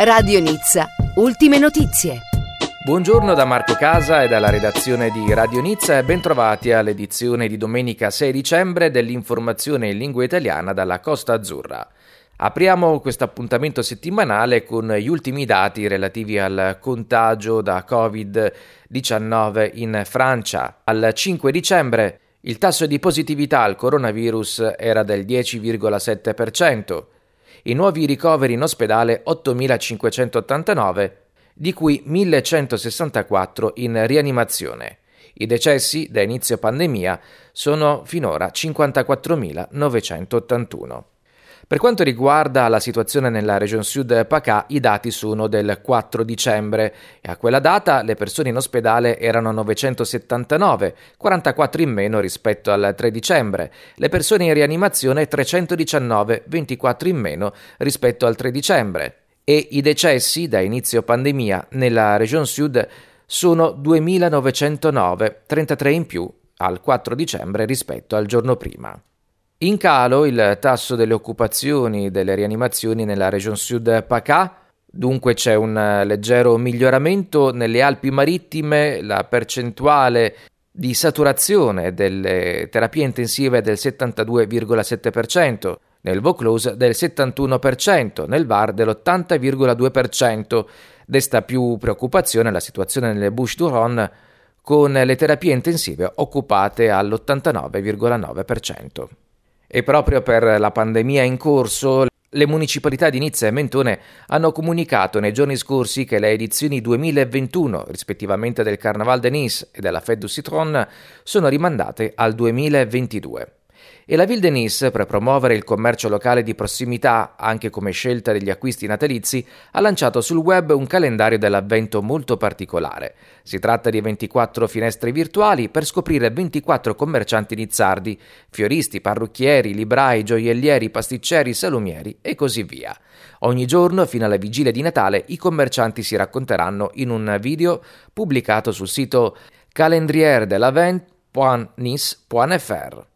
Radio Nizza, ultime notizie. Buongiorno da Marco Casa e dalla redazione di Radio Nizza e bentrovati all'edizione di domenica 6 dicembre dell'informazione in lingua italiana dalla Costa Azzurra. Apriamo questo appuntamento settimanale con gli ultimi dati relativi al contagio da Covid-19 in Francia. Al 5 dicembre il tasso di positività al coronavirus era del 10,7%, i nuovi ricoveri in ospedale 8.589, di cui 1.164 in rianimazione. I decessi da inizio pandemia sono finora 54.981. Per quanto riguarda la situazione nella regione sud PACA, i dati sono del 4 dicembre. E a quella data le persone in ospedale erano 979, 44 in meno rispetto al 3 dicembre, le persone in rianimazione 319, 24 in meno rispetto al 3 dicembre. E i decessi da inizio pandemia nella regione sud sono 2909, 33 in più al 4 dicembre rispetto al giorno prima. In calo il tasso delle occupazioni delle rianimazioni nella regione sud PACA, dunque c'è un leggero miglioramento nelle Alpi marittime, la percentuale di saturazione delle terapie intensive è del 72,7%, nel Vaucluse del 71%, nel VAR dell'80,2%. Desta più preoccupazione la situazione nelle Bouches du Rhône con le terapie intensive occupate all'89,9%. E proprio per la pandemia in corso, le municipalità di Nizza e Mentone hanno comunicato nei giorni scorsi che le edizioni 2021, rispettivamente del Carnaval de Nice e della Fête du Citron, sono rimandate al 2022 e la Ville de Nice, per promuovere il commercio locale di prossimità anche come scelta degli acquisti natalizi, ha lanciato sul web un calendario dell'avvento molto particolare. Si tratta di 24 finestre virtuali per scoprire 24 commercianti nizzardi, fioristi, parrucchieri, librai, gioiellieri, pasticceri, salumieri e così via. Ogni giorno, fino alla vigilia di Natale, i commercianti si racconteranno in un video pubblicato sul sito l'avent.nice.fr.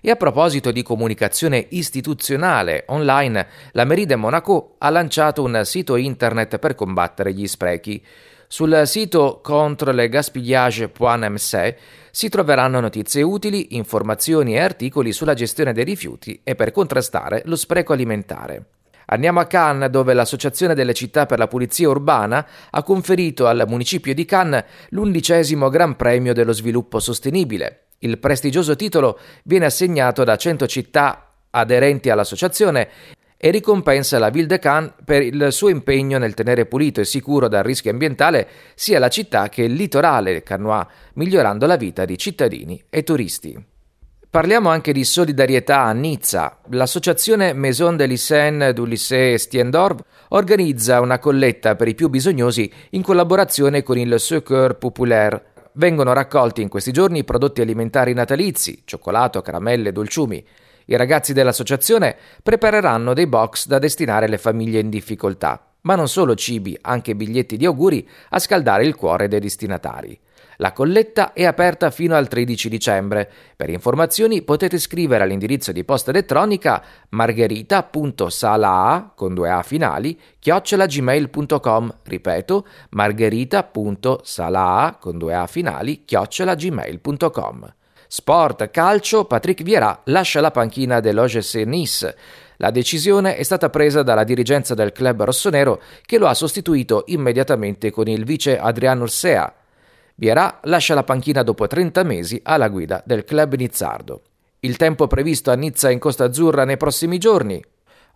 E a proposito di comunicazione istituzionale online, la Mairie de Monaco ha lanciato un sito internet per combattere gli sprechi. Sul sito contrelegaspillage.mc si troveranno notizie utili, informazioni e articoli sulla gestione dei rifiuti e per contrastare lo spreco alimentare. Andiamo a Cannes, dove l'Associazione delle città per la pulizia urbana ha conferito al municipio di Cannes l'undicesimo Gran Premio dello sviluppo sostenibile. Il prestigioso titolo viene assegnato da 100 città aderenti all'associazione e ricompensa la Ville de Cannes per il suo impegno nel tenere pulito e sicuro dal rischio ambientale sia la città che il litorale canois, migliorando la vita di cittadini e turisti. Parliamo anche di solidarietà a Nizza. L'associazione Maison de Lycée du Lycée Stiendorf organizza una colletta per i più bisognosi in collaborazione con il Secours Populaire vengono raccolti in questi giorni prodotti alimentari natalizi, cioccolato, caramelle, dolciumi. I ragazzi dell'associazione prepareranno dei box da destinare alle famiglie in difficoltà, ma non solo cibi, anche biglietti di auguri a scaldare il cuore dei destinatari. La colletta è aperta fino al 13 dicembre. Per informazioni potete scrivere all'indirizzo di posta elettronica margherita.salaa con due A finali chiocciolagmail.com. Ripeto, margherita.salaa con due A finali chiocciolagmail.com. Sport, calcio, Patrick Vieira lascia la panchina dell'OGC Nice. La decisione è stata presa dalla dirigenza del club rossonero che lo ha sostituito immediatamente con il vice Adriano Ursea. Bierà lascia la panchina dopo 30 mesi alla guida del club nizzardo. Il tempo previsto a Nizza in Costa Azzurra nei prossimi giorni.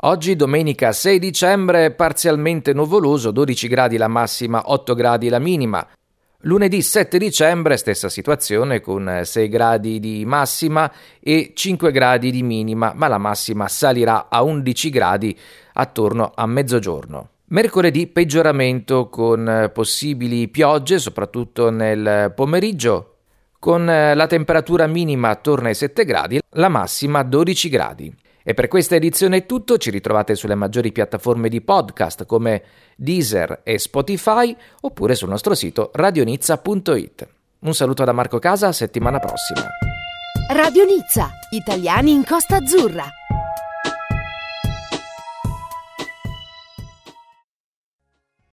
Oggi, domenica 6 dicembre, parzialmente nuvoloso, 12 gradi la massima, 8 gradi la minima. Lunedì 7 dicembre, stessa situazione con 6 gradi di massima e 5 gradi di minima, ma la massima salirà a 11 gradi attorno a mezzogiorno. Mercoledì peggioramento con eh, possibili piogge, soprattutto nel pomeriggio, con eh, la temperatura minima attorno ai 7 gradi, la massima 12 gradi. E per questa edizione è tutto, ci ritrovate sulle maggiori piattaforme di podcast come Deezer e Spotify oppure sul nostro sito radionizza.it. Un saluto da Marco Casa, settimana prossima. Radio Nizza, italiani in Costa Azzurra.